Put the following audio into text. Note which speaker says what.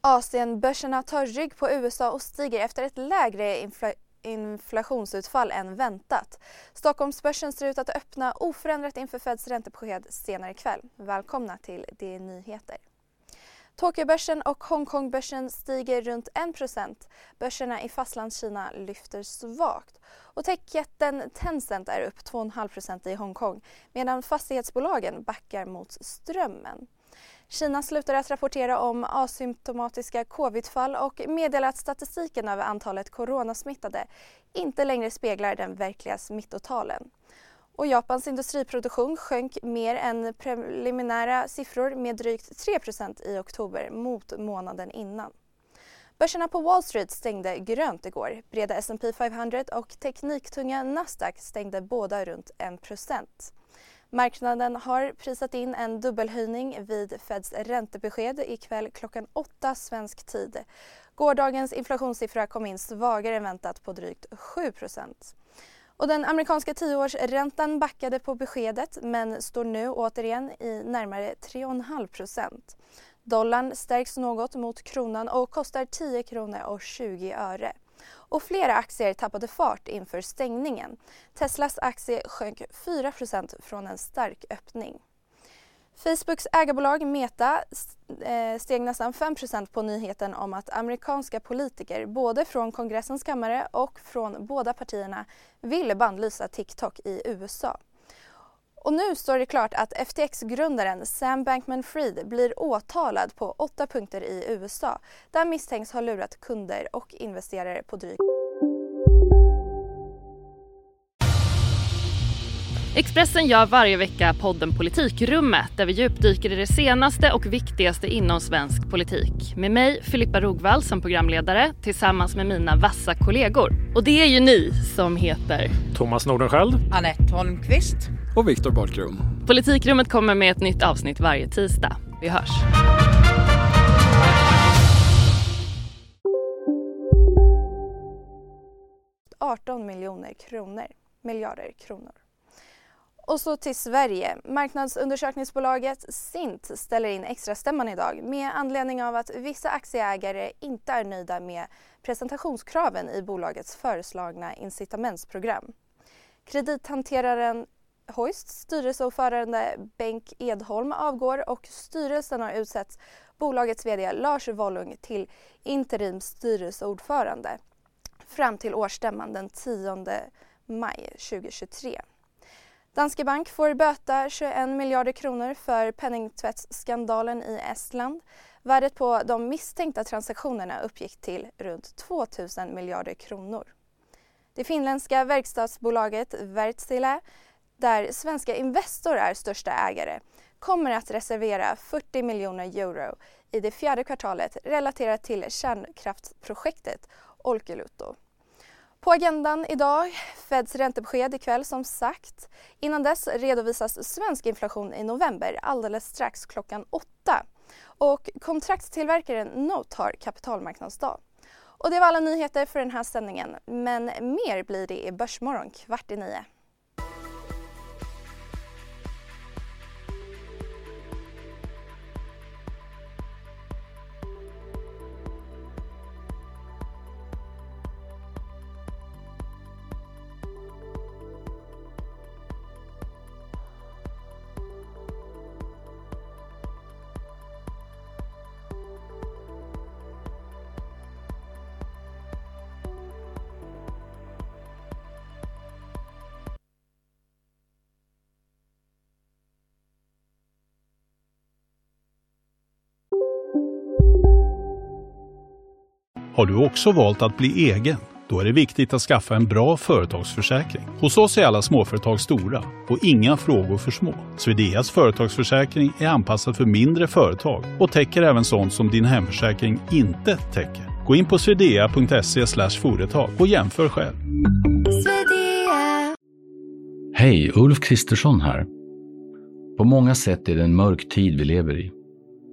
Speaker 1: Asienbörserna tar rygg på USA och stiger efter ett lägre infla inflationsutfall än väntat. Stockholmsbörsen ser ut att öppna oförändrat inför Feds räntebesked senare ikväll. Välkomna till DN Nyheter. Tokyobörsen och Hongkongbörsen stiger runt 1 Börserna i Fastlandskina lyfter svagt. Och techjätten Tencent är upp 2,5% i Hongkong medan fastighetsbolagen backar mot strömmen. Kina slutar att rapportera om asymptomatiska covidfall och meddelar att statistiken över antalet coronasmittade inte längre speglar den verkliga smittotalen. Och Japans industriproduktion sjönk mer än preliminära siffror med drygt 3% i oktober mot månaden innan. Börserna på Wall Street stängde grönt igår. Breda S&P 500 och tekniktunga Nasdaq stängde båda runt 1 Marknaden har prisat in en dubbelhöjning vid Feds räntebesked ikväll klockan åtta svensk tid. Gårdagens inflationssiffra kom in svagare än väntat på drygt 7 och den amerikanska tioårsräntan backade på beskedet men står nu återigen i närmare 3,5% Dollarn stärks något mot kronan och kostar 10 kronor och 20 öre och flera aktier tappade fart inför stängningen. Teslas aktie sjönk 4% från en stark öppning. Facebooks ägarbolag Meta eh, steg nästan 5% på nyheten om att amerikanska politiker både från kongressens kammare och från båda partierna vill bannlysa TikTok i USA. Och nu står det klart att FTX-grundaren Sam Bankman-Fried blir åtalad på åtta punkter i USA där misstänks ha lurat kunder och investerare på drygt
Speaker 2: Expressen gör varje vecka podden Politikrummet där vi djupdyker i det senaste och viktigaste inom svensk politik. Med mig, Filippa Rogvall, som programledare tillsammans med mina vassa kollegor. Och det är ju ni som heter
Speaker 3: Thomas Nordenskjöld,
Speaker 4: Anette Holmqvist
Speaker 5: och Viktor Bartkron.
Speaker 2: Politikrummet kommer med ett nytt avsnitt varje tisdag. Vi hörs.
Speaker 1: –18 miljoner kronor, miljarder kronor. Och så till Sverige. Marknadsundersökningsbolaget Sint ställer in extra stämman idag med anledning av att vissa aktieägare inte är nöjda med presentationskraven i bolagets föreslagna incitamentsprogram. Kredithanteraren Hoist styrelseordförande Bengt Edholm avgår och styrelsen har utsett bolagets VD Lars Wollung till interim styrelseordförande fram till årsstämman den 10 maj 2023. Danske Bank får böta 21 miljarder kronor för penningtvättsskandalen i Estland. Värdet på de misstänkta transaktionerna uppgick till runt 2 000 miljarder kronor. Det finländska verkstadsbolaget Wärtsilä, där svenska Investor är största ägare, kommer att reservera 40 miljoner euro i det fjärde kvartalet relaterat till kärnkraftsprojektet Olkiluoto. På agendan idag, Feds räntebesked ikväll som sagt. Innan dess redovisas svensk inflation i november alldeles strax klockan åtta. Och kontraktstillverkaren Note har kapitalmarknadsdag. Och det var alla nyheter för den här sändningen, men mer blir det i Börsmorgon kvart i nio.
Speaker 6: Har du också valt att bli egen? Då är det viktigt att skaffa en bra företagsförsäkring. Hos oss är alla småföretag stora och inga frågor för små. Swedeas företagsförsäkring är anpassad för mindre företag och täcker även sånt som din hemförsäkring inte täcker. Gå in på swedea.se företag och jämför själv.
Speaker 7: Hej, Ulf Kristersson här. På många sätt är det en mörk tid vi lever i.